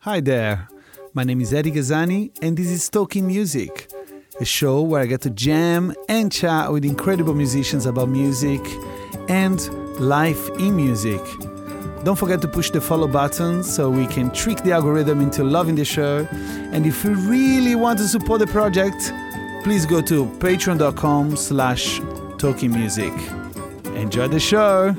Hi there, my name is Eddie Gazani, and this is Talking Music, a show where I get to jam and chat with incredible musicians about music and life in music. Don't forget to push the follow button so we can trick the algorithm into loving the show. And if you really want to support the project, please go to patreon.com slash talking music. Enjoy the show!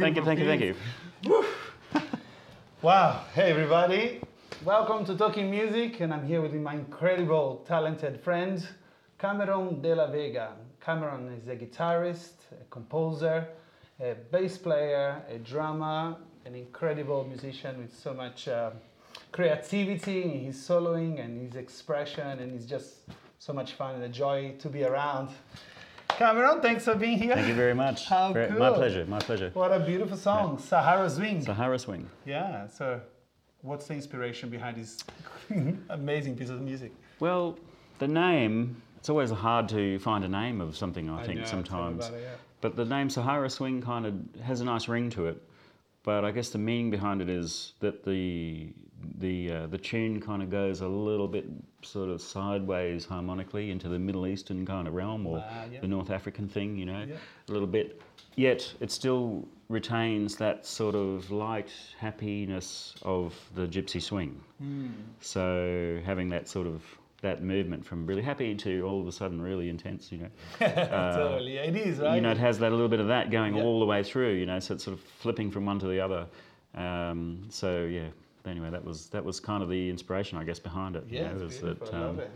Thank you, thank you, thank you. Wow. Hey, everybody. Welcome to Talking Music, and I'm here with my incredible, talented friend, Camaron De La Vega. Camaron is a guitarist, a composer, a bass player, a drummer, an incredible musician with so much uh, creativity in his soloing and his expression, and he's just so much fun and a joy to be around. Camaron, thanks for being here. Thank you very much. How Very- My pleasure, my pleasure. What a beautiful song, Sahara Swing. Sahara Swing. Yeah, so what's the inspiration behind this amazing piece of music? Well, the name, it's always hard to find a name of something, I, I think, know, sometimes. it, yeah. But the name Sahara Swing kind of has a nice ring to it. but I guess the meaning behind it is that the the uh, the tune kind of goes a little bit sort of sideways harmonically into the Middle Eastern kind of realm or yeah. the North African thing, you know, Yeah. a little bit. Yet it still retains that sort of light happiness of the gypsy swing. Hmm. So having that sort of that movement from really happy to all of a sudden really intense, you know. totally. It is, right? Uh, You know, it has that a little bit of that going Yeah. all the way through. You know, so it's sort of flipping from one to the other. Um, so yeah. Anyway, that was that was kind of the inspiration, I guess, behind it. you Yeah, know, it's is beautiful. that, I love um, it.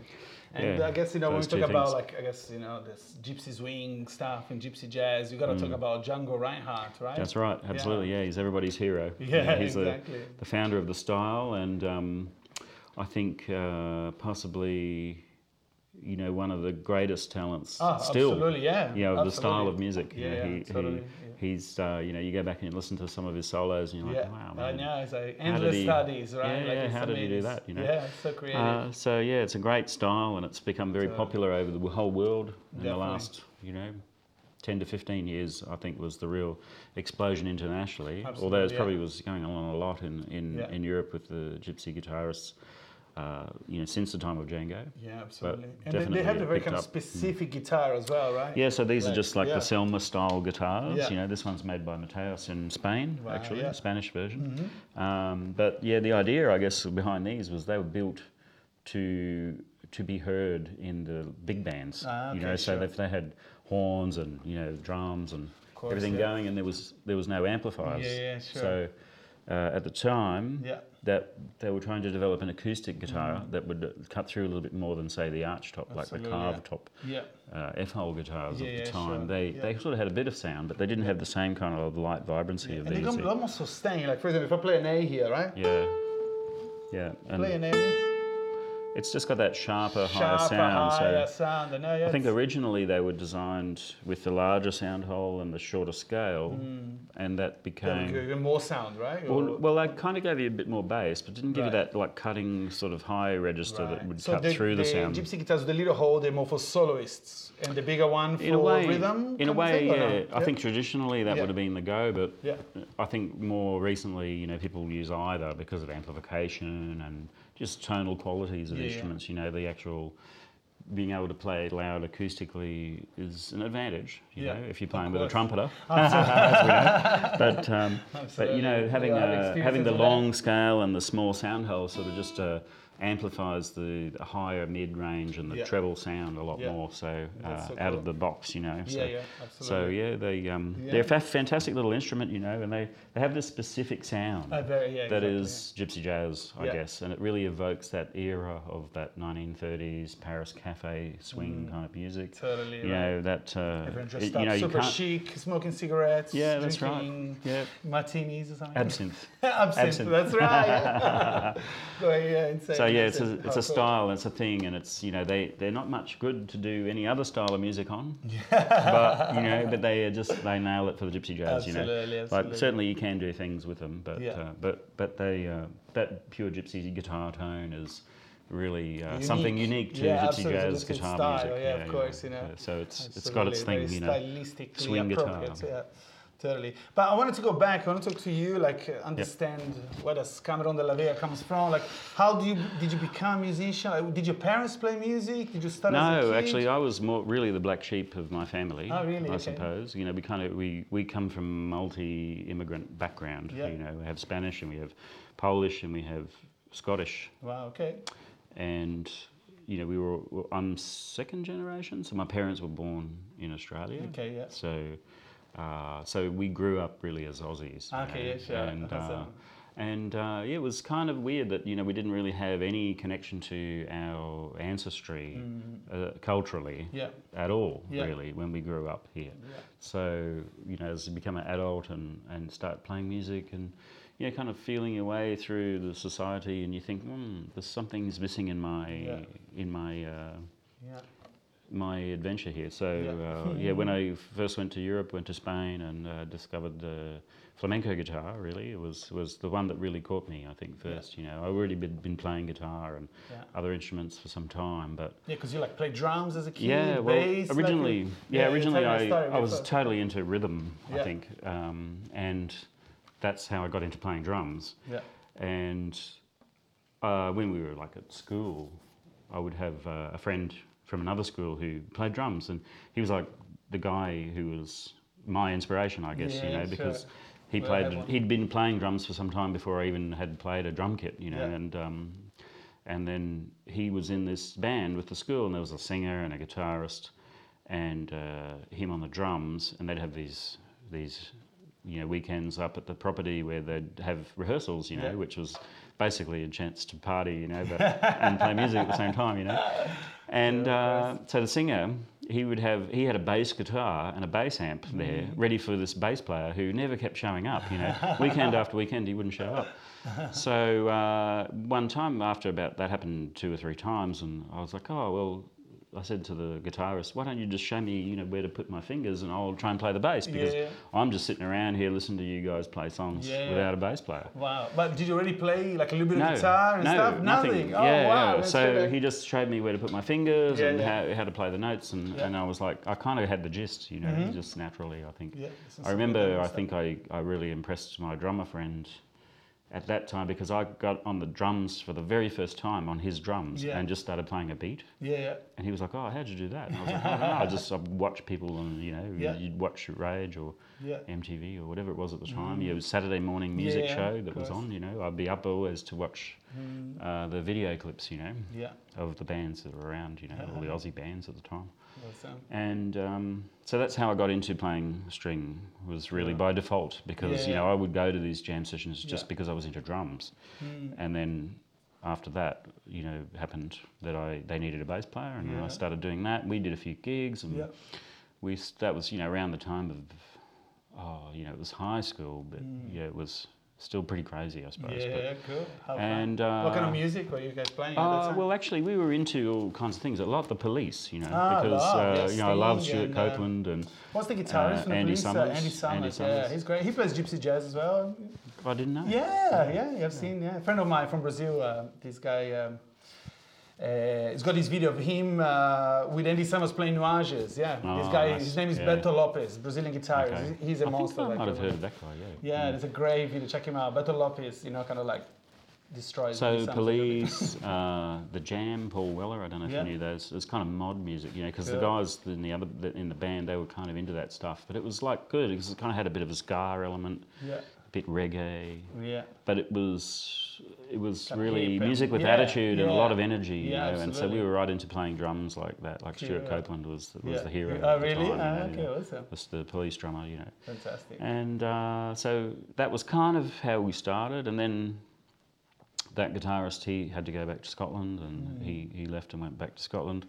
And yeah, I guess you know when we talk about things. like I guess you know this gypsy swing stuff and gypsy jazz, you got to talk about Django Reinhardt, right? Mm. That's right, absolutely. Yeah, he's everybody's hero. You know, Yeah, he's exactly. the, the founder of the style, and um, I think uh, possibly, you know, one of the greatest talents Ah, still. absolutely, yeah, You know, of the style of music. You Yeah, know, yeah, he, totally, he, yeah. He's, uh, you know, you go back and you listen to some of his solos, and you're yeah, like, wow, I man. know it's like endless he- studies, right? Yeah, like yeah, how did he do that, you know? Yeah, so creative. Uh, so yeah, it's a great style, and it's become very So- popular over the whole world in the last, you know, ten to fifteen years. I think was the real explosion internationally. Although Absolutely, it yeah. probably was going on a lot in in, Yeah. in Europe with the gypsy guitarists, uh, you know, since the time of Django. yeah, absolutely. And they, have the very kind of up. Mm. specific guitar as well, right? Yeah, so these Like, are just like yeah. the Selmer style guitars. Yeah. You know, this one's made by Mateos in Spain, Wow, actually, yeah. the Spanish version. Mm-hmm. Um, but yeah, the idea, I guess, behind these was they were built to to be heard in the big bands. Ah, you know, so sure. if they had horns and you know drums and course, everything going, and there was there was no amplifiers. Yeah, yeah, sure. So uh, at the time, Yeah. that they were trying to develop an acoustic guitar that would cut through a little bit more than say the arch top, like the Mm. Carved yeah. top Yeah. uh, F-hole guitars Yeah, at the time. sure. They Yeah. they sort of had a bit of sound, but they didn't have the same kind of light vibrancy of And they these. come almost sustain. Like for example, if I play an A here, right? Yeah, yeah, Play and an A. it's just got that sharper, higher sound. higher So sound. Yeah, I think originally they were designed with the larger sound hole and the shorter scale, hmm. and that became. even more sound, right? Well, well, they kind of gave you a bit more bass, but didn't give you that like cutting sort of high register that would so cut the, through the, the sound. gypsy guitars with the little hole, they're more for soloists, and the bigger one for in a way, rhythm. in a way, yeah. no? I think traditionally that Yeah. would have been the go, but Yeah. I think more recently, you know, people use either because of amplification and just tonal qualities of Yeah, yeah. instruments. You know, the actual being able to play loud acoustically is an advantage. You Yeah, know, if you're playing with a trumpeter, as we know. But um, but you know, having Yeah, experienced having the yeah. long scale and the small sound hole sort of just uh, amplifies the, the higher mid range and the Yeah. treble sound a lot Yeah. more. So, uh, so out of the box, you know. So, Yeah, yeah, so yeah, they um, Yeah. they're a fantastic little instrument, you know, and they, they have this specific sound Uh, very, yeah, that exactly. is gypsy jazz, I guess, and it really evokes that era of that 1930s Paris cafe swing kind of music. Mm. Totally, you right. know that uh, Everyone dressed it- up you know super chic, smoking cigarettes, Yeah, that's right. Yeah, martinis or something. absinthe. Absinthe, Absinthe. That's right. Going yeah, insane. So yeah, it's a it's a style, it's a thing, and it's you know they they're not much good to do any other style of music on, but you know but they are just they nail it for the gypsy jazz, you know. Absolutely, Like certainly you can do things with them, but Yeah. uh, but but they uh, that pure gypsy guitar tone is really uh, Unique. something unique to Yeah, gypsy absolutely, jazz it's guitar style, music. yeah, of course, you know. So it's it's got its Absolutely, thing, you know. Swing guitar. Yeah, totally. But I wanted to go back. I want to talk to you, like uh, understand where does Camaron de la Vega comes from. Like, how do you did you become a musician? Like, did your parents play music? Did you start as a No, actually, I was more really the black sheep of my family. Oh, really? I Okay. suppose. You know, we kind of we, we come from multi-immigrant background. Yeah. You know, we have Spanish and we have Polish and we have Scottish, Wow. Okay. and you know we were I'm second generation, so my parents were born in Australia. Okay. Yeah. So, uh, so we grew up really as Aussies. Okay, know, yeah, sure. And, uh, and uh, yeah, it was kind of weird that you know we didn't really have any connection to our ancestry uh, culturally Mm. Yeah. at all, Yeah. really, when we grew up here. Yeah. So you know, as you become an adult and and start playing music and you know, kind of feeling your way through the society, and you think, hmm, there's something's missing in my in my. Uh, Yeah. My adventure here. So Yeah. uh, yeah, when I first went to Europe, went to Spain, and uh, discovered the flamenco guitar. Really, it was was the one that really caught me. I think first. You know, I've already been, been playing guitar and Yeah. other instruments for some time, but Yeah, because you like play drums as a kid. yeah, well, bass, like, originally, you- yeah, originally I, I was before. totally into rhythm. I think, um, and that's how I got into playing drums. Yeah. And uh, when we were like at school, I would have uh, a friend from another school who played drums, and he was like the guy who was my inspiration, I guess, you know, because sure. he'd played. He'd been playing drums for some time before I even had played a drum kit, you know, Yeah. and um, and then he was in this band with the school, and there was a singer and a guitarist, and uh, him on the drums, and they'd have these these you know weekends up at the property where they'd have rehearsals, you know, Yeah. which was basically a chance to party, you know, but and play music at the same time, you know. And uh, so the singer, he would have he had a bass guitar and a bass amp there, Mm. ready for this bass player who never kept showing up. You know, weekend after weekend, he wouldn't show up. So uh, one time after about that happened two or three times, and I was like, oh well. I said to the guitarist, "Why don't you just show me, you know, where to put my fingers, and I'll try and play the bass because Yeah. I'm just sitting around here listening to you guys play songs Yeah. without a bass player." Wow. But did you already play like a little bit No, of guitar and no, stuff? nothing. Nothing. Oh, yeah, wow. yeah. So he just showed me where to put my fingers Yeah, and yeah. How, how to play the notes, and, Yeah. and I was like, I kind of had the gist, you know, mm-hmm. just naturally. I think. Yeah, I remember. I think I, I really impressed my drummer friend at that time because I got on the drums for the very first time on his drums Yeah. and just started playing a beat. Yeah, yeah. And he was like, "Oh, how'd you do that?" And I was like, "I don't know. I just I watch people, and you know, Yeah. you'd watch Rage or. MTV or whatever it was at the time. Yeah, it was Saturday morning music Mm. Show that was on. You know, I'd be up always to watch Mm. uh, the video clips. You know, Yeah. of the bands that were around. You know, all the Aussie bands at the time. And um, so that's how I got into playing string. Was really Yeah. by default because you know I would go to these jam sessions just Yeah. because I was into drums, Mm. and then after that, you know, happened that I they needed a bass player, and Yeah. I started doing that. We did a few gigs, and Yeah. we that was you know around the time of oh you know it was high school, but Mm. yeah it was still pretty crazy I suppose. but- Yeah, cool. How and uh, what kind of music were you guys playing uh, time? well, actually, we were into all kinds of things. A lot the police, you know, Ah, because love, uh, yeah, you know I love Stewart and, uh, Copeland and What's the guitarist uh, from the Andy police? Uh, Summers. Andy Summers. Andy Yeah, he's great. He plays gypsy jazz as well. I didn't know. Yeah, yeah, I've seen. Yeah, a friend of mine from Brazil. Uh, this guy. Um, uh, he's got this video of him uh, with Andy Summers playing Nuages. Yeah, this Oh, guy. nice. His name is Yeah. Beto Lopez, Brazilian guitarist. Okay. He's a I monster. Think I like might have uh, heard of that guy. Yeah. Yeah, there's a great video. Check him out. Beto Lopez. You know, kind of like destroys. So police, uh, the Jam, Paul Weller. I don't know if Yeah. you knew those. It's kind of mod music, you know, because the guys in the other in the band they were kind of into that stuff. But it was like good because it kind of had a bit of a ska element, Yeah, bit reggae. yeah. But it was it was of really music with yeah, attitude and a lot of energy, you Yeah, know. And so we were right into playing drums like that. Like Stewart Yeah. Copeland was was yeah. the hero. Oh, at the really? time, you know, okay, awesome. was the police drummer, you know. Fantastic. And uh, so that was kind of how we started. And then that guitarist, he had to go back to Scotland and he, he left and went back to Scotland.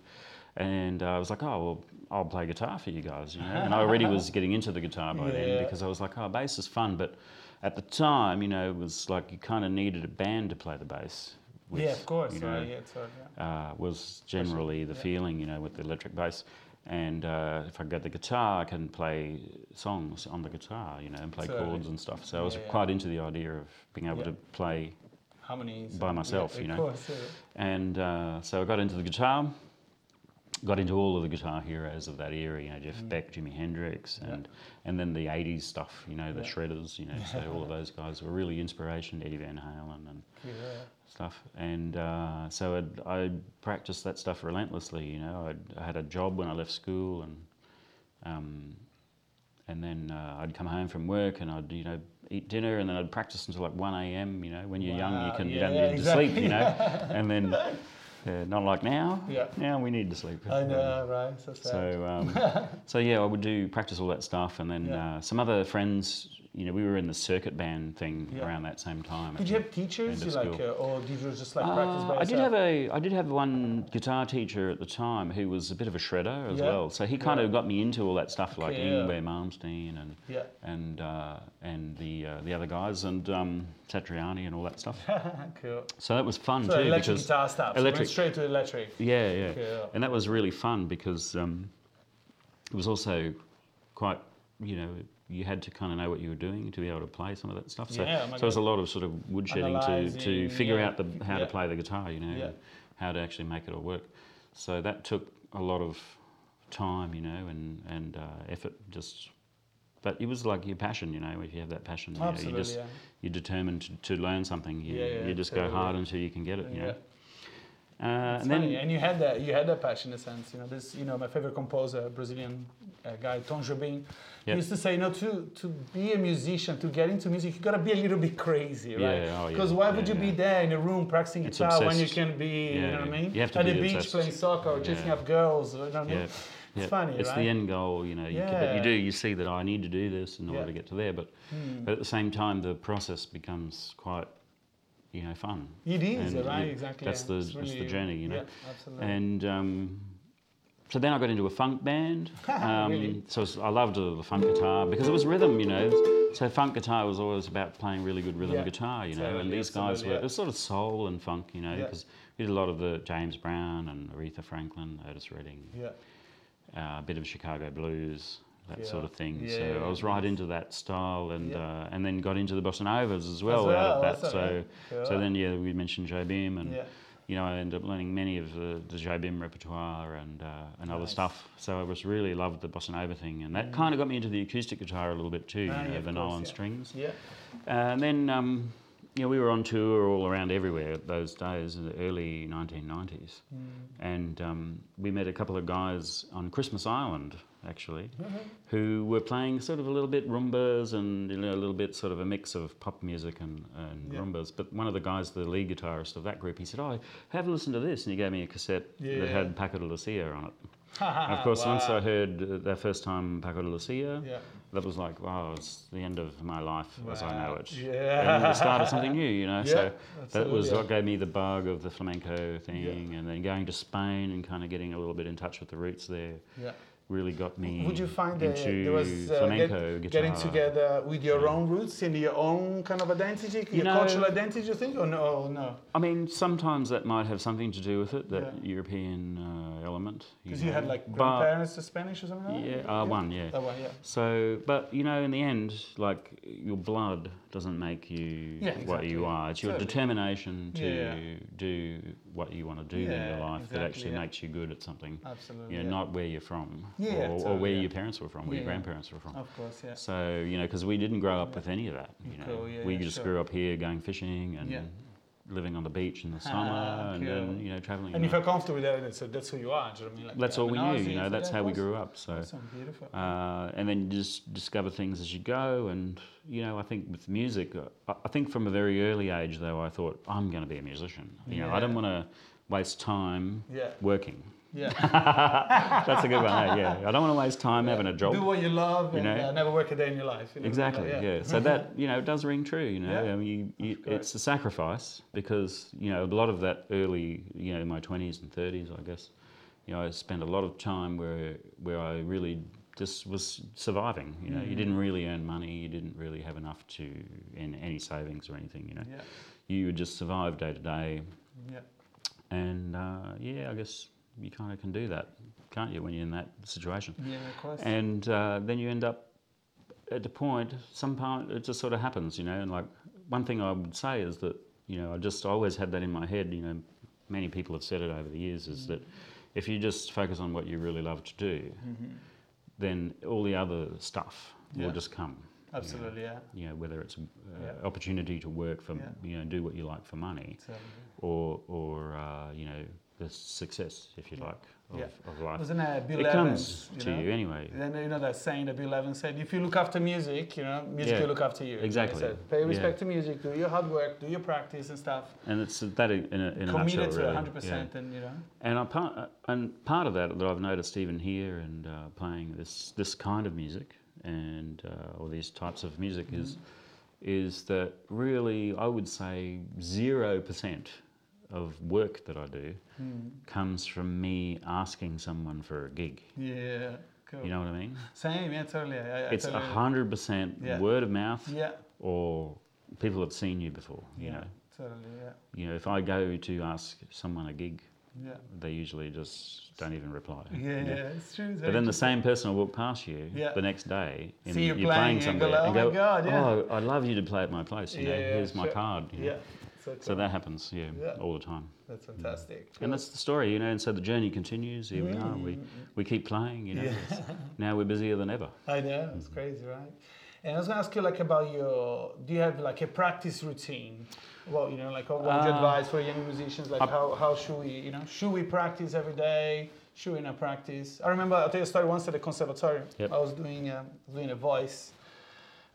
And uh, I was like, oh, well, I'll play guitar for you guys, you know. And I already was getting into the guitar by Yeah. then because I was like, oh, bass is fun. But at the time, you know, it was like you kind of needed a band to play the bass. with, yeah, of course. You know, right, yeah, it's yeah. uh, was generally the yeah. feeling, you know, with the electric bass. And uh, if I get the guitar, I can play songs on the guitar, you know, and play Totally. chords and stuff. So I was quite into the idea of being able to play. harmonies by myself, you of know. Course, yeah. And uh, so I got into the guitar, got into all of the guitar heroes of that era, you know, Jeff Mm. Beck, Jimi Hendrix, and and then the 80s stuff, you know, the Yeah. shredders, you know, so all of those guys were really inspiration, Eddie Van Halen and Yeah. stuff. And uh, so I'd, I practiced that stuff relentlessly. You know, I'd, I had a job when I left school, and um, and then uh, I'd come home from work and I'd you know eat dinner, and then I'd practice until like one a.m. You know, when you're young, you Wow, can you yeah, don't yeah, need exactly. to sleep. You know, and then. Uh, not like now. Yeah. Now we need to sleep. I know, right? So sad. So, um, so yeah, I would do practice all that stuff, and then Yeah. uh, some other friends. You know, we were in the circuit band thing Yeah. around that same time. did you have teachers, you like, uh, or did you just like practice Uh, by I did have a I did have one guitar teacher at the time who was a bit of a shredder as Yeah. well. So he kind Yeah. of got me into all that stuff like Okay, yeah. Yngwie Malmsteen and Yeah. and uh, and the uh, the other guys and um, Satriani and all that stuff. cool. So that was fun So too electric because guitar stuff. Electric- straight to electric. yeah yeah Cool. and that was really fun because um, it was also quite you know you had to kind of know what you were doing to be able to play some of that stuff. So, Yeah, oh so it was a lot of sort of woodshedding to, to figure yeah. out the, how Yeah. to play the guitar, you know, how to actually make it all work. So that took a lot of time, you know, and, and uh, effort just but it was like your passion, you know. If you have that passion, you, know, you just you're determined to, to learn something. You, you just totally. go hard until you can get it. You know. Uh, and then and you had that you had that passion in a sense. You know, this you know my favorite composer, Brazilian uh, guy Tom Jobim. Yep. used to say, you know, to to be a musician, to get into music, you gotta be a little bit crazy, right? Yeah, oh, yeah, Because why would yeah, you be there in a room practicing guitar when you can be, you know what I mean? you have to At be the beach obsessed. playing soccer or chasing Yeah. up girls, you know what I mean? yeah, It's yeah. funny, It's right? the end goal, you know. You, can- But you do. You see that I need to do this in order Yeah. to get to there. But Hmm. but at the same time, the process becomes quite, you know, fun. It is, And right? you- exactly. That's yeah. the It's that's the journey, you know. Yeah, absolutely. And um, so then I got into a funk band. Um, Really? So it's- I loved the funk guitar because it was rhythm, you know. So funk guitar was always about playing really good rhythm Yeah, guitar, you know. totally, and these guys were it was sort of soul and funk, you know, because we did a lot of the James Brown and Aretha Franklin, Otis Redding, yeah. uh, a bit of Chicago blues, that Yeah. sort of thing. Yeah, so yeah, I was right into that style, and uh, and then got into the bossa novas as well, well, out of that. So so then yeah, we mentioned Jobim, and you know I ended up learning many of the, the Jobim repertoire and uh, and other Nice. stuff. So I was really loved the bossa nova thing, and that kind of got me into the acoustic guitar a little bit too. Ah, you know, yeah, the yeah. strings. Yeah. Uh, and then, um, you know, we were on tour all around everywhere those days in the early 1990s. Mm. And um, we met a couple of guys on Christmas Island, actually, Mm-hmm. who were playing sort of a little bit rumbas and you know, a little bit sort of a mix of pop music and, and Yeah. rumbas. But one of the guys, the lead guitarist of that group, he said, Oh, have a listen to this. And he gave me a cassette Yeah. that had Paco de Lucia on it. Of course, once I heard uh, that first time Paco de Lucia, Yeah. That was like, wow, it's the end of my life as I know it. Yeah. And the start of something new, you know. Yeah, so that was absolutely. what gave me the bug of the flamenco thing, and then going to Spain and kind of getting a little bit in touch with the roots there Yeah. Really got me Would you find into there was uh, flamenco get- guitar. getting together with your own roots and your own kind of identity, your know- cultural identity, you think, or no? Or no? I mean, sometimes that might have something to do with it, that Yeah. European uh, element. Because you know. had like grandparents But- Spanish or something. like that? Yeah, uh, one, yeah. That one, yeah. So, but you know, in the end, like your blood doesn't make you Yeah, what you are. It's your Totally. determination to Yeah. do what you want to do in your life that actually yeah. makes you good at something. Absolutely. You know, yeah. not where you're from Yeah, or, or where yeah. your parents were from, where your grandparents were from. Of course, yeah. So, you know, because we didn't grow up with any of that. You know, Cool, yeah, we yeah, just sure. grew up here going fishing and Yeah. Living on the beach in the summer Ah, and then, you know, traveling. And you around. feel comfortable with that, so that's who you are. Do you know what I mean? Like, That's all we knew, you know, that's how we grew up. So. Awesome, beautiful. Uh, and then you just discover things as you go. And, you know, I think with music, uh, I- I think from a very early age, though, I thought, I'm going to be a musician. You know, I don't want to waste time yeah, working. Yeah. That's a good one, eh? yeah. I don't want to waste time having a job. Do what you love you and know? uh, never work a day in your life. you know, Exactly, like, yeah. So that, you know, it does ring true, you know. Yeah, I mean, you, you, it's a sacrifice because, you know, a lot of that early, you know, my 20s and 30s, I guess, you know, I spent a lot of time where, where I really just was surviving, you know. You Mm. didn't really earn money, you didn't really have enough to, in any savings or anything, you know. Yeah, You would just survive day to day. yeah. And, uh, yeah, I guess you kind of can do that, can't you, when you're in that situation? Yeah, of course. and uh, then you end up at the point some part it just sort of happens you know and like one thing i would say is that you know i just always had that in my head you know many people have said it over the years is that if you just focus on what you really love to do Mhm. then all the other stuff Yeah. will just come Absolutely, yeah. you know whether it's an Yeah. opportunity to work for Yeah. you know do what you like for money Totally. or or uh, you know the success if you Yeah. like of, Yeah. of life Wasn't it Bill it Evans? comes to know? you anyway Then you know that saying that Bill Evans said, if you look after music, you know, music Yeah, will look after you. Exactly, said, Pay yeah. respect to music, do your hard work, do your practice and stuff. And it's that in a, in a Committed nutshell, to really. 100% Yeah. and, you know. And I part and part of that that I've noticed even here and uh, playing this this kind of music and uh, or these types of music is Mm-hmm. is that really I would say zero percent of work that I do Hmm. comes from me asking someone for a gig. Yeah, cool. You know what I mean? Same, yeah, totally. I, I It's totally, hundred percent Yeah. word of mouth Yeah, or people have seen you before. You yeah, know, totally, yeah, you know, if I go to ask someone a gig, yeah. they usually just don't even reply. Yeah, yeah, it's true. it's But then the same person will walk past you Yeah. the next day and See you you're playing playing and go somewhere and "Oh go, my God, yeah." oh, I'd love you to play at my place. You know, Yeah, yeah, here's my sure. card. you know. Yeah, So, So that happens, yeah, Yeah. all the time. that's fantastic. And that's the story, you know. And so the journey continues. Here we are. We we keep playing. You know. Yeah. Now we're busier than ever. I know, it's crazy, right? And I was gonna ask you like about your do you have like a practice routine? Well, you know, like what would you Uh, advise for young musicians? Like I- how, how should we, you know, should we practice every day? Should we not practice? I remember I'll tell you a story once at the conservatory. Yep. I was doing um, doing a voice,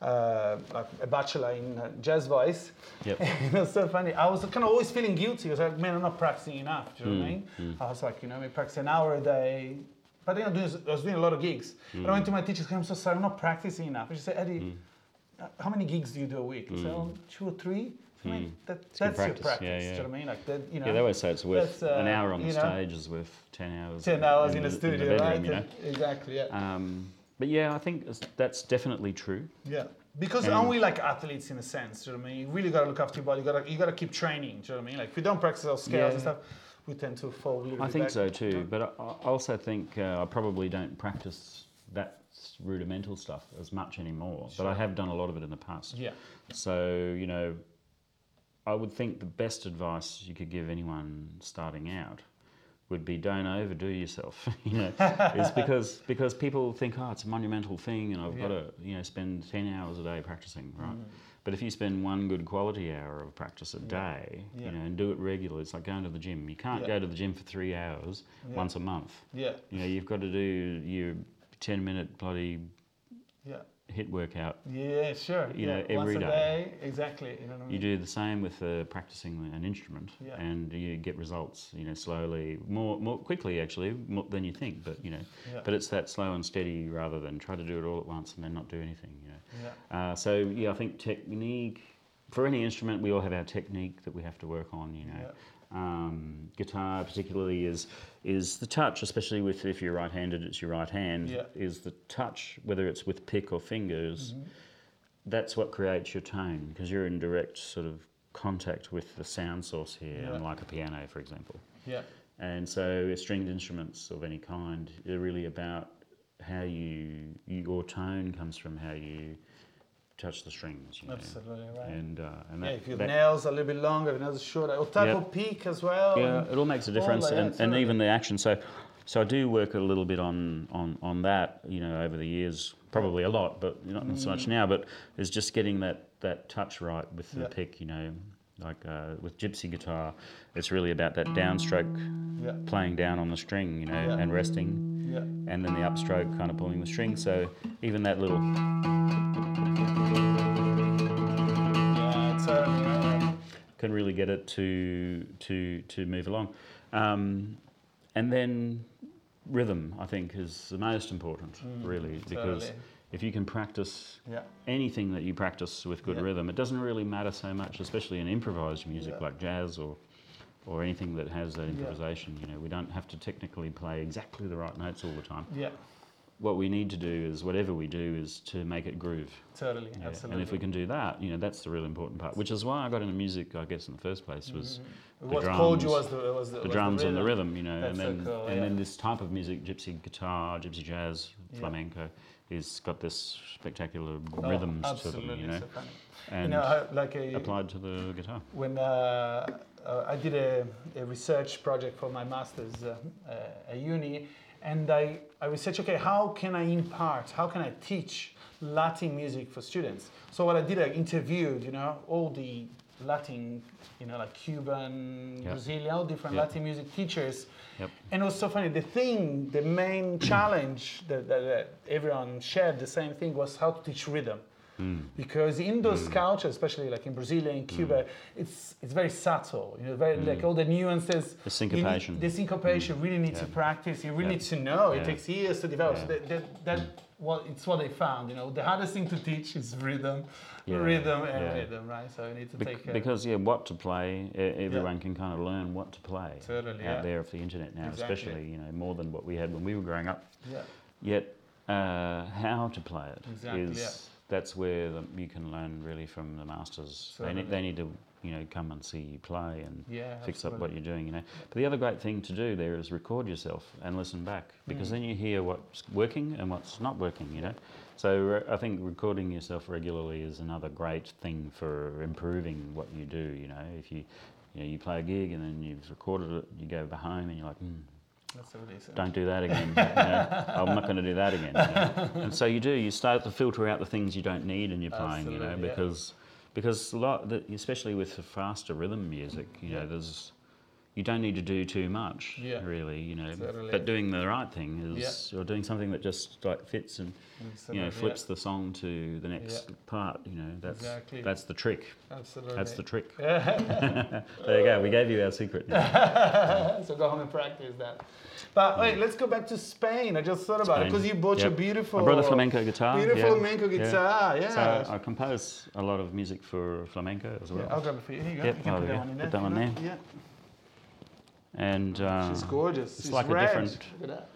uh, like a bachelor in uh, jazz voice. Yep. it was so funny. I was kind of always feeling guilty. I was like, man, I'm not practicing enough. Do you know what I Mm, mean? I was like, you know, I practice an hour a day. But then I, doing, I was doing a lot of gigs. And I went to my teacher, I'm so sorry, I'm not practicing enough. And she said, Eddie, Mm. uh, how many gigs do you do a week? Said, oh, two or three. I mean, that, good that's your practice. practice. Yeah, Do you know what I mean? Like that, you know. Yeah, they always say it's worth That's, an uh, hour on the you know, stage is worth ten hours. 10 hours in, the, in studio, bedroom, right? You know? Exactly, yeah. Um, but yeah, I think that's- definitely true. Yeah. Because And- aren't we like athletes in a sense? Do you know what I mean? You really got to look after your body. You got to you got to keep training. Do you know what I mean? Like if we don't practice our scales and stuff, we tend to fall. a little I think back. so too. But I, I also think uh, I probably don't practice that rudimental stuff as much anymore. But I have done a lot of it in the past. Yeah. So, you know, I would think the best advice you could give anyone starting out would be don't overdo yourself. you know, it's because because people think, oh, it's a monumental thing, and I've got to you know spend ten hours a day practicing, right? Mm. But if you spend one good quality hour of practice a Yeah. day, Yeah. you know, and do it regularly, it's like going to the gym. You can't Yeah. go to the gym for three hours Yeah. once a month. Yeah. You know, you've got to do your ten minute bloody Yeah. Hit workout Yeah, sure. You yeah. know, every Once a day. day. Exactly. You know what I You mean? do the same with uh, practicing an instrument, Yeah. and you get results. You know, slowly, more more quickly actually more than you think. But you know, Yeah. but it's that slow and steady rather than try to do it all at once and then not do anything. You know. Yeah. Uh, so yeah, I think technique for any instrument, we all have our technique that we have to work on. You know. Yeah. Um, guitar particularly is is the touch, especially with if you're right-handed, it's your right hand. Yeah. Is the touch, whether it's with pick or fingers, Mm-hmm. that's what creates your tone because you're in direct sort of contact with the sound source here, Yeah. unlike a piano, for example. Yeah. And so, stringed instruments of any kind are really about how you, your tone comes from how you touch the strings. You know? Absolutely right. And uh, and yeah, that, if your that- nails are a little bit longer, if your nails are shorter, or type Yeah. of peak as well. yeah, it all makes a difference, and, and even the action. So, so I do work a little bit on on on that, you know, over the years, probably a lot, but not so much now. But it's just getting that that touch right with the Mm. Yeah. pick, you know, like uh, with gypsy guitar, it's really about that downstroke Yeah. playing down on the string, you know, Yeah. and resting, Yeah. and then the upstroke kind of pulling the string. So even that little can really get it to to to move along. Um, and then rhythm, I think, is the most important, really, because Mm, totally. if you can practice Yeah. anything that you practice with good Yeah. rhythm, it doesn't really matter so much, especially in improvised music Yeah. like jazz or or anything that has that improvisation. You know, we don't have to technically play exactly the right notes all the time. Yeah. What we need to do is whatever we do is to make it groove. Totally. Yeah, Absolutely. And if we can do that, you know, that's the real important part, which is why I got into music, I guess, in the first place, was the what called you drums, was the was the, the was drums and the rhythm, you know, That's and then cool, and yeah. then this type of music, gypsy guitar, gypsy jazz, Yeah. flamenco, is got this spectacular Oh, rhythms to absolutely, them, you know, so funny. and you know, like a, applied to the guitar. when uh, uh, I did a, a research project for my master's uh, uh, at uni, and I, I researched, okay, how can I impart, how can I teach Latin music for students? So what I did, I interviewed, you know, all the Latin, you know, like Cuban, Yeah. Brazilian, all different Yeah. Latin music teachers. Yep. And it was so funny. The thing, the main challenge that, that, that everyone shared the same thing was how to teach rhythm. Mm. Because in those mm. cultures, especially like in Brazil and Cuba, mm. it's it's very subtle. You know, very mm. like all the nuances. The you need- syncopation. The syncopation really need to practice. You really Yeah. need to know. It takes years to develop. So Yeah. that, that, that what it's what they found. You know, the hardest thing to teach is rhythm, Yeah, rhythm and yeah. rhythm, right? So you need to Bec- take. Because yeah, what to play, everyone can kind of learn what to play Totally, out yeah. there off the internet now, Exactly. especially you know more than what we had when we were growing up. yeah. Yet, uh, how to play it is Exactly, yeah. That's where the, you can learn really from the masters. They need, they need to you know come and see you play and Yeah, fix up what you're doing. You know, but the other great thing to do there is record yourself and listen back because then you hear what's working and what's not working. You know, so re- I think recording yourself regularly is another great thing for improving what you do. You know, if you you know you play a gig and then you've recorded it, you go home and you're like. Hmm, That's what it is. don't do that again. you know, I'm not going to do that again. you know. And so you do. You start to filter out the things you don't need in your playing. You know, Absolutely, yeah. because because a lot, especially with the faster rhythm music, you know, there's you don't need to do too much. Yeah. Really, you know. But doing the right thing is you're doing something that just like fits and you know Absolutely, flips the song to the next Yeah. part. You know, that's Exactly. that's the trick. Absolutely. That's the trick. there you go. We gave you our secret. So go home and practice that. But wait, let's go back to Spain. I just thought about it because you bought your beautiful. I brought a flamenco guitar. Beautiful yeah, flamenco guitar. Yeah. So I compose a lot of music for flamenco as well. Yeah, I'll grab it for you. Here you go. Yep, you can oh, put that one in there. Put that one there. Yeah. And uh, She's gorgeous. it's She's like a different- Look at that.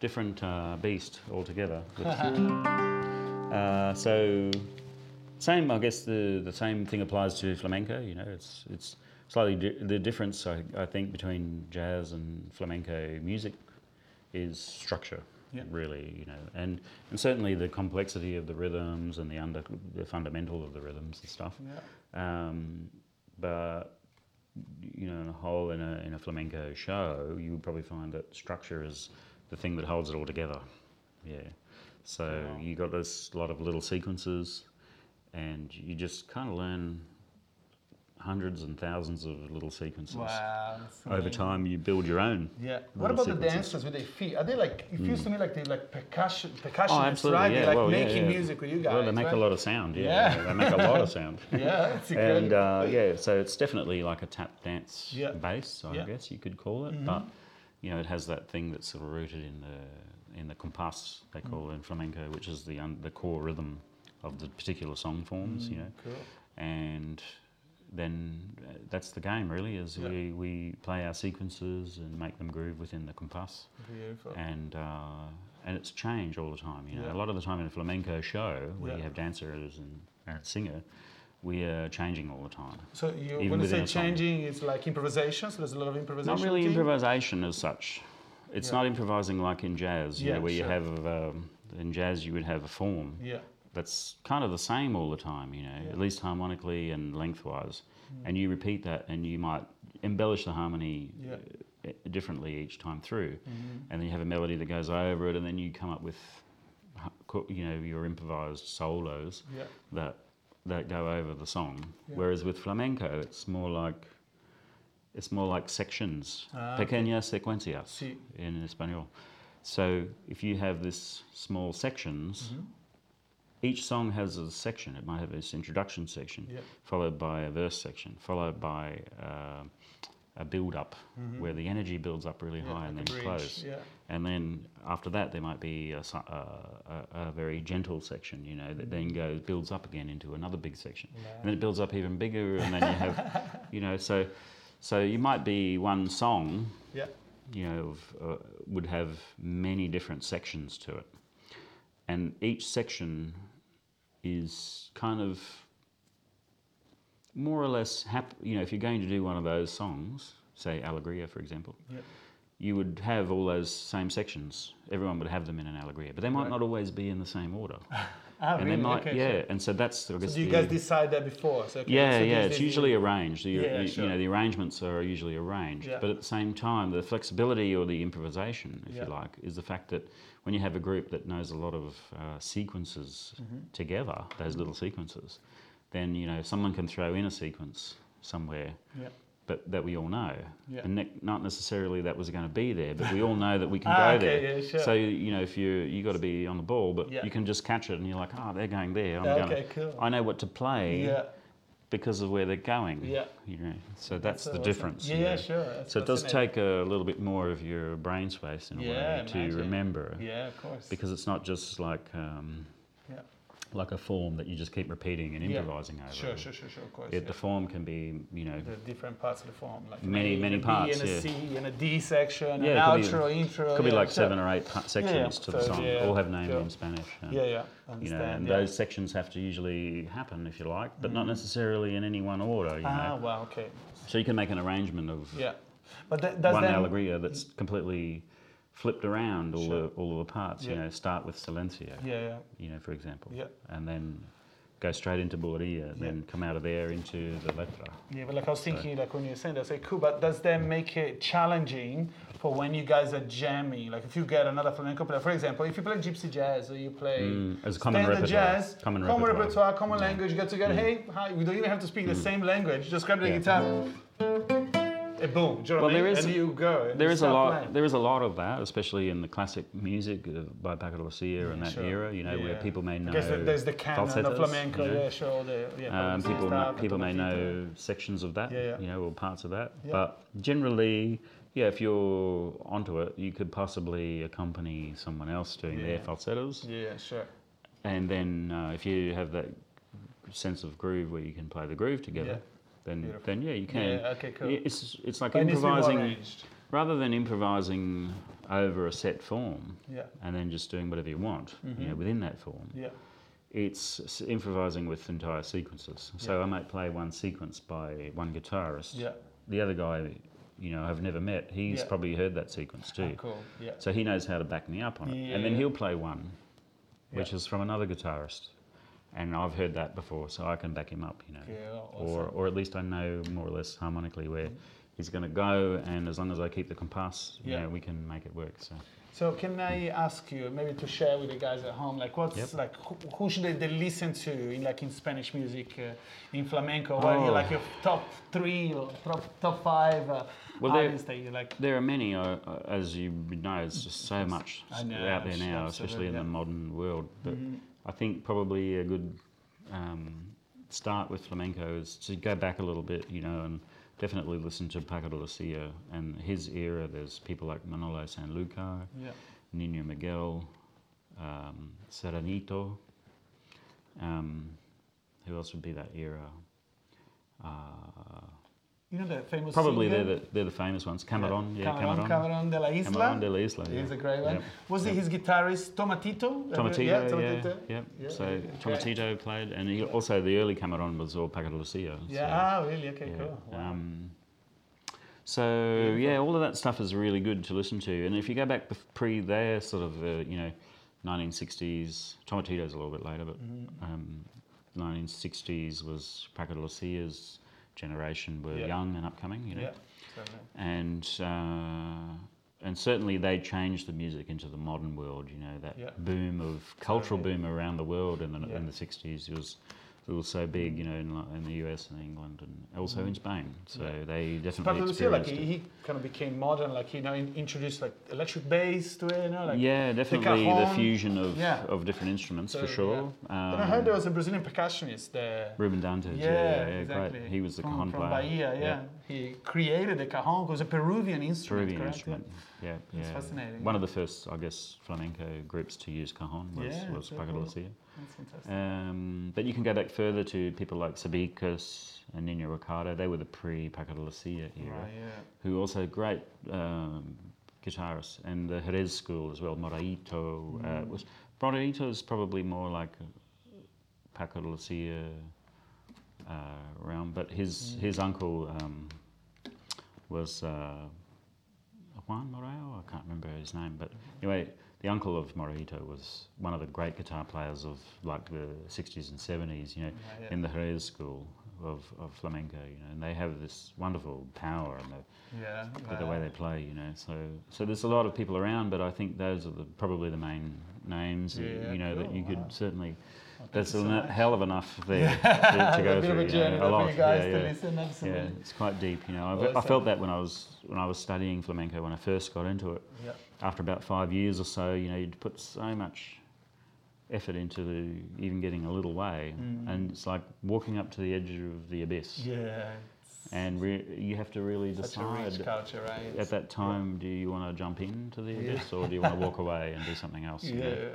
different uh, beast altogether. uh, so, same, I guess the, the same thing applies to flamenco. You know, it's it's slightly di- the difference I, I think between jazz and flamenco music is structure. Yeah. Really, you know, and, and certainly the complexity of the rhythms and the under the fundamental of the rhythms and stuff. Yeah. Um, but you know, in a whole in a in a flamenco show, you would probably find that structure is the thing that holds it all together. Yeah. So Wow. you got this lot of little sequences, and you just kind of learn hundreds and thousands of little sequences. Wow. Over time, you build your own. Yeah. What about the dancers with their feet? Are they like? It feels to me like they like percussion, percussionists, Oh, absolutely. right? Yeah. They like well, yeah, making yeah. music with you guys. Well, they make right? a lot of sound. Yeah. Yeah. they make a lot of sound. Yeah, it's and uh, yeah, so it's definitely like a tap dance Yeah. bass, I Yeah. Mm-hmm. guess you could call it. But you know, it has that thing that's sort of rooted in the in the compás they Mm. call it in flamenco, which is the un- the core rhythm of the particular song forms. You know, Cool. and then uh, that's the game really. Is Yeah. we we play our sequences and make them groove within the compás Beautiful. and uh, and it's change all the time. You know, Yeah. a lot of the time in a flamenco show where you Yeah. have dancers and, and singer, we are changing all the time. So you, Even when you say within a song. changing, it's like improvisation. So there's a lot of improvisation. Not really improvisation as such. It's not improvising like in jazz, you Yeah, know, where you have um, in jazz you would have a form Yeah. That's kind of the same all the time, you know, Yeah. Mm. at least harmonically and lengthwise, and you repeat that, and you might embellish the harmony Yeah. uh, differently each time through, Mhm. and then you have a melody that goes over it, and then you come up with, you know, your improvised solos Yeah. that that go over the song. Whereas with flamenco, it's more like it's more like sections, Ah, okay. pequeñas secuencias Sí. in español. So if you have this small sections, Mhm. Each song has a section. It might have this introduction section, Yeah. followed by a verse section, followed by uh, a build up Mhm. where the energy builds up really Yeah, high and then close. Yeah. And then after that, there might be a, a, a, a very gentle section, you know, that then goes builds up again into another big section, and then it builds up even bigger, and then you have, you know, so so you might be one song, Yeah. you know, of, uh, would have many different sections to it, and each section is kind of more or less hap- you know if you're going to do one of those songs say Alegría for example Yeah. you would have all those same sections everyone would have them in an Alegría but they might Right. not always be in the same order Ah, and really? they might okay, yeah sure. and so that's I guess So do you the- guys decide that before? So, okay, yeah, so yeah. It's usually the- arranged. You, Yeah, you, sure. you know, the arrangements are usually arranged. Yeah. But at the same time, the flexibility or the improvisation, if Yeah. you like, is the fact that when you have a group that knows a lot of uh, sequences Mm-hmm. together, those little sequences, then you know someone can throw in a sequence somewhere. Yeah. But that we all know, Yeah. and ne- not necessarily that was going to be there, but we all know that we can Ah, go okay, there. yeah, sure. So you know, if you you got to be on the ball, but Yeah. you can just catch it, and you're like, oh, they're going there. I'm Okay, going. cool. I know what to play because of where they're going. Yeah. You know, so that's So the awesome. difference. Yeah, you know. sure. That's So it does take a little bit more of your brain space in a way to imagine. remember, Yeah, of course. because it's not just like um. Like a form that you just keep repeating and Yeah. improvising over. Sure, sure, sure, sure, of course. It, yeah. The form can be, you know, the different parts of the form, like Many, A, many a parts, and yeah. a C, and a D section, Yeah, an could be- outro, intro. could be like seven or eight sections to the song, yeah, all have names in Spanish. and, Yeah, yeah, You know, and yeah. those sections have to usually happen, if you like, but not necessarily in any one order. You Ah, know, well, okay. so you can make an arrangement of Yeah, but th- does one then alegría that's completely flipped around all Sure. the all of the parts. You know, start with silencio. Yeah, yeah, You know, for example. Yeah. And then go straight into bulería, and then come out of there into the letra. yeah. But like I was thinking, like when you were saying that, I say cool. But does that make it challenging for when you guys are jamming? Like if you get another flamenco player, for example, if you play gypsy jazz or you play Mm, as a common standard repertoire. jazz, Common common repertoire. repertoire, common language, you get together. Hey, hi. We don't even have to speak the same language. Just grab the Yeah. guitar. And boom, do you know Well, what I mean? is- and you go. There is a lot. playing. There is a lot of that, especially in the classic music by Paco de Lucia and that sure. era. You know, where people may know. There's the canon falsetas, flamenco, you know. yeah, sure. The, yeah, Um, people, Lucia ma- people may know sections of that, Yeah, yeah. you know, or parts of that. Yeah. But generally, yeah, if you're onto it, you could possibly accompany someone else doing their falsetas, Yeah, sure. and then uh, if you have that sense of groove where you can play the groove together, Yeah. Then Beautiful. then yeah, you can. Yeah, okay, cool. It's it's like But it needs to be well improvising rather than improvising over a set form Yeah, and then just doing whatever you want, you know, within that form. yeah, It's improvising with entire sequences. So Yeah. I might play one sequence by one guitarist. yeah. The other guy, you know, I've never met. He's Yeah. probably heard that sequence too. Ah, cool. Yeah. So he knows how to back me up on it. Yeah, And then he'll play one, which is from another guitarist. And I've heard that before, so I can back him up, you know. Yeah, Or, awesome. or at least I know more or less harmonically where he's going to go, and as long as I keep the compás, you Yeah. know, we can make it work. So. So can I ask you maybe to share with the guys at home, like what's Yep. like who, who should they, they listen to in like in Spanish music, uh, in flamenco? What are you Oh. like your top three or top top five uh, Well, there- artists that you like? There are many, uh, as you know, it's just so much out there now, absolutely, especially in yeah. Mm-hmm. the modern world. But I think probably a good um, start with flamenco is to go back a little bit, you know, and definitely listen to Paco de Lucia and his era. There's people like Manolo Sanlúcar, Yeah. Nino Miguel, um, Serranito. Um, who else would be that era? Uh, You know the famous probably singer? they're the, they're the famous ones. Camaron, yeah, Camaron, Camaron. Camaron de la Isla. Camaron de la Isla. yeah. He's a great one. Yep. Was he his guitarist Tomatito? Tomatito, yeah, yeah, Tomatito. yeah. Yeah, So yeah, yeah. Tomatito played, and he, also the early Camaron was all Paco de Lucia. Yeah, so, ah, really? Okay, yeah. cool. Wow. Um, so yeah, all of that stuff is really good to listen to, and if you go back pre there, sort of uh, you know, 1960s. Tomatito's a little bit later, but Mm-hmm. um, 1960s was Paco de Lucia's generation were Yeah. young and upcoming, you know certainly. and uh, and certainly they changed the music into the modern world. You know that Yeah. boom of cultural boom around the world in the in the sixties was it was so big. You know in, in the US and England and also in Spain. So. Yeah. they definitely Lucia, like he, he kind of became modern, like you know, in, introduced like electric bass to it, you know, like. yeah, definitely the fusion of, Yeah. of different instruments So, for sure. And I heard Um, there was a Brazilian percussionist there. Rubem Yeah, yeah, yeah, yeah, exactly. great. He was the from, cajon from player. Bahia, yeah. He created the cajon. It was a Peruvian instrument. Peruvian correct? instrument. Yeah, yeah. That's fascinating. One of the first, I guess, flamenco groups to use cajon was, Yeah, was so Paco de. Lucia. That's fantastic. Um, but you can go back further to people like Sabicas and Nino Ricardo. They were the pre-Paco de Lucia era, right, yeah. who also great um, guitarists. And the Jerez school as well, Moraito. Uh, Mm. was Moraito is probably more like a Paco de Lucia uh, realm, but his Mm. his uncle um, was uh, Juan Morao. I can't remember his name, but anyway, the uncle of Moraito was one of the great guitar players of like the 60s and 70s. You know, Yeah, yeah. in the Jerez school of, of flamenco. You know, and they have this wonderful power and the, Yeah. with the way they play. You know, so so there's a lot of people around, but I think those are the, probably the main names. You know, that you could wow. certainly. A you so much. hell of enough there to, to go a through. a you journey know, a lot. for you guys yeah, to yeah. listen. Yeah, it's quite deep. You know, I, I felt that when I was when I was studying flamenco when I first got into it. Yeah. After about five years or so, you know, you'd put so much effort into the, even getting a little way, Mm. and it's like walking up to the edge of the abyss, Yeah. and re- you have to really a decide culture, right? at that time: do you want to jump into the Yeah. abyss, or do you want to walk away and do something else? you Yeah. know?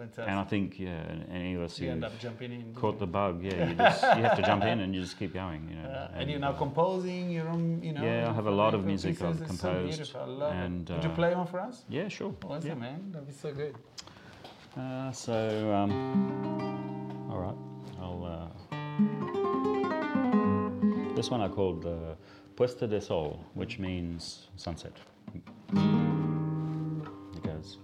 Fantastic. And I think, yeah, any of us you end up jumping in. caught the bug, yeah, you, just, you have to jump in and you just keep going, you know. Uh, and, you're now uh, composing your own, you know. Yeah, I have a lot of music I've pieces. So composed, love and, it. Would you uh, play one for us? Yeah, sure. Awesome, yeah. man. That'd be so good. Uh, so, um, all right, I'll. Uh, this one I called uh, Puesta de Sol, which means sunset. It goes.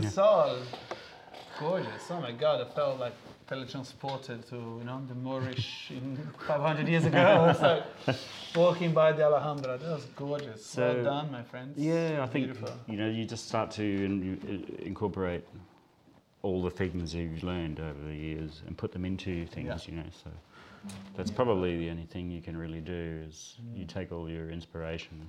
Del Sol. Gorgeous. Oh my God, I felt like teletransported to you know the Moorish in 500 years ago. It's like walking by the Alhambra. That was gorgeous. well done, my friends. Yeah, I think Beautiful. you know you just start to in, uh, incorporate all the things you've learned over the years and put them into things. Yeah. You know, so that's probably the only thing you can really do is mm. you take all your inspiration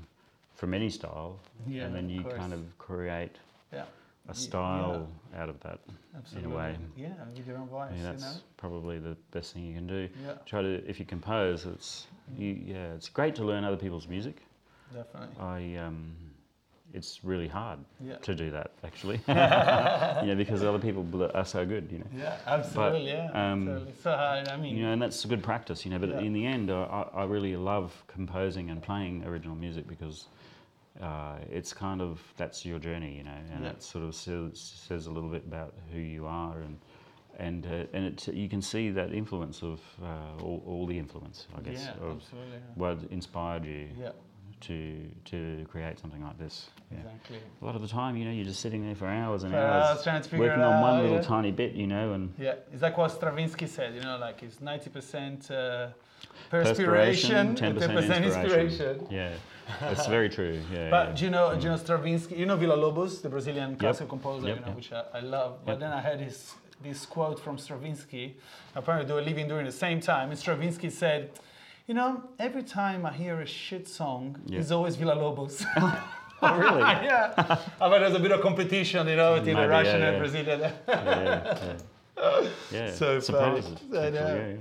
from any style, Yeah, and then you kind of create Yeah. A style out of that. Absolutely. In a way. Yeah, with your own voice, Yeah, you that's know. probably the best thing you can do. Yeah, Try to, if you compose, it's you, yeah, it's great to learn other people's music. definitely. I, um, it's really hard Yeah. to do that actually, you know, because other people are so good, you know. Yeah, absolutely. yeah, um, absolutely. So I, I mean, You know, and that's a good practice, you know. But Yeah. in the end, I, I I really love composing and playing original music because uh, it's kind of that's your journey, you know, and Yeah. it sort of says, says a little bit about who you are and and uh, and it, you can see that influence of uh, all, all the influence, I guess, yeah, of absolutely. what inspired you Yeah, to to create something like this. Yeah. exactly. A lot of the time, you know, you're just sitting there for hours and For hours, hours trying to figure working on one little yeah. tiny bit, you know, and Yeah, it's like what Stravinsky said, you know, like it's 90% uh, perspiration, and 10% inspiration. Yeah, that's very true. Yeah. But yeah. do you know, do you know Stravinsky? You know Villa Lobos, the Brazilian classical composer, Yep, you know, yep. which I, I love. But Yep. then I had this this quote from Stravinsky. Apparently, they were living during the same time. And Stravinsky said, "You know, every time I hear a shit song, Yeah. it's always Villa Lobos." oh, really? yeah, I bet there's a bit of competition, you know, between the Maybe, yeah, Russian and. Brazilian. yeah, yeah. yeah. So surprises. funny. I know. yeah, yeah.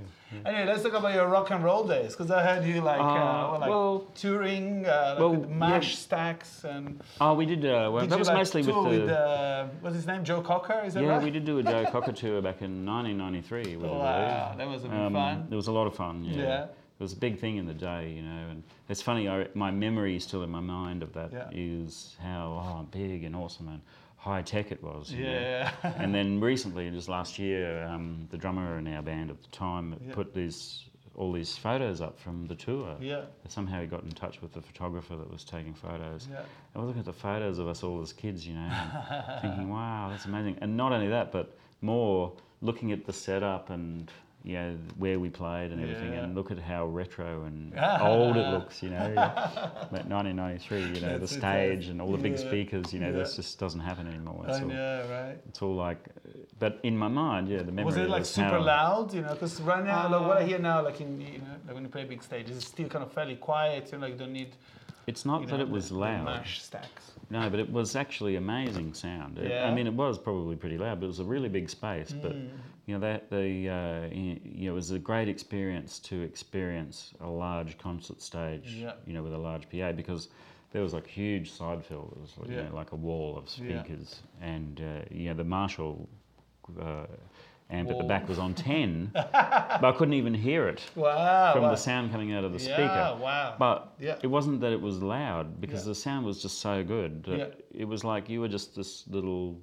Anyway, let's talk about your rock and roll days, because I heard you like, uh, Uh, well, like well- touring, uh, like well, with yeah. Marshall stacks, and Oh, we did. Uh, well, did that was like mostly with tour the. with uh, what's his name, Joe Cocker? Is that yeah, right? we did do a Joe Cocker tour back in 1993. was it, I Wow, that was a bit Um, fun. It was a lot of fun. Yeah. Yeah. It was a big thing in the day, you know, and it's funny. I, my memory is still in my mind of that is Yeah. how oh, big and awesome and high tech it was. you know. Yeah. and then recently, just last year, um, the drummer in our band at the time Yeah. put these all these photos up from the tour. yeah. Somehow he got in touch with the photographer that was taking photos. Yeah. And we're looking at the photos of us all as kids, you know, and thinking, wow, that's amazing. And not only that, but more looking at the setup and you know where we played and everything, Yeah. and look at how retro and old it looks, you know. Like 1993, you know, That's the stage and all the big yeah. speakers, you know, Yeah. this just doesn't happen anymore. It's I all, know, right? it's all like, but in my mind, yeah, the memory Was it like super loud? You know, because right now, like what I Uh, hear now, like in you know, like when you play big stages, it's still kind of fairly quiet. You know, like you don't need. It's not that know, it was loud. Marshall stacks. No, but it was actually amazing sound. It- Yeah. I mean, it was probably pretty loud, but it was a really big space. But Mm. You know, that the uh, you know, it was a great experience to experience a large concert stage. Yeah. You know, with a large PA because there was like huge side fill. It was like, you Yeah. know, like a wall of Yeah. speakers, and uh, you know, the Marshall. Uh, amp at the back was on 10 but I couldn't even hear it Wow. from wow. the sound coming out of the yeah, speaker Wow. but it wasn't that it was loud because the sound was just so good. It was like you were just this little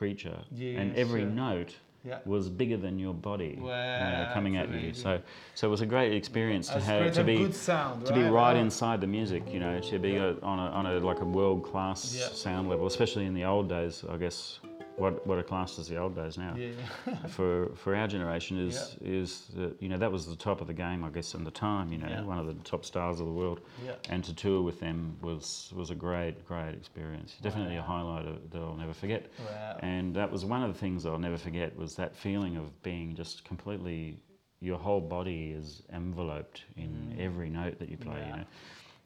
creature, Yeah, and every note yeah. was bigger than your body know, coming at you. So, so it was a great experience to That's have to be good sound, to be right? right Wow. inside the music. You know, to be a, on a on a like a world class Yeah. sound level, especially in the old days. I guess what what are classed as the old days now Yeah. for for our generation is is that you know that was the top of the game, I guess, in the time. You know, Yeah. one of the top stars of the world, Yeah. and to tour with them was was a great great experience. Definitely a highlight that I'll never forget. Wow. And that was one of the things I'll never forget was that feeling of being just completely. Your whole body is enveloped in every note that you play. Mm. Yeah. You know,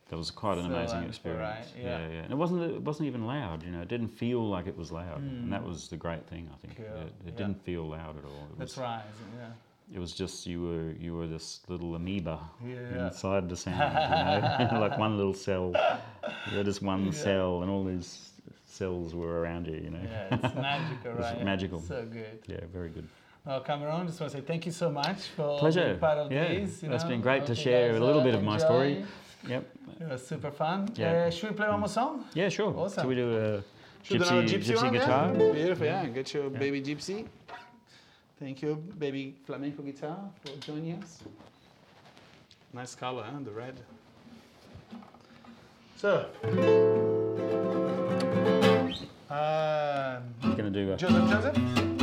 that was quite an So amazing right? experience. Yeah. yeah, yeah. And it wasn't it wasn't even loud. You know, it didn't feel like it was loud, and that was the great thing. I think Cool, it, it Mm. yeah. didn't feel loud at all. It That's was, right. Yeah. It was just you were you were this little amoeba Yeah. inside the sound, you know, like one little cell. You were just one cell, and all these cells were around you. You know. Yeah. It's magical, right? magical. So good. yeah, very good. Well, Camaron, just want to say thank you so much for Pleasure. being part of Yeah. this. you It's been great to share a little uh, bit of my story. Enjoy. Yep. It was super fun. Yeah. Uh, should we play one more song? Yeah, sure. Awesome. Should we do a Should we do gypsy, gypsy, one, yeah? guitar? Beautiful, yeah. Get your baby gypsy. Thank you, baby flamenco guitar, for joining us. Nice color, huh? The red. So, um, You're gonna do a Joseph Joseph?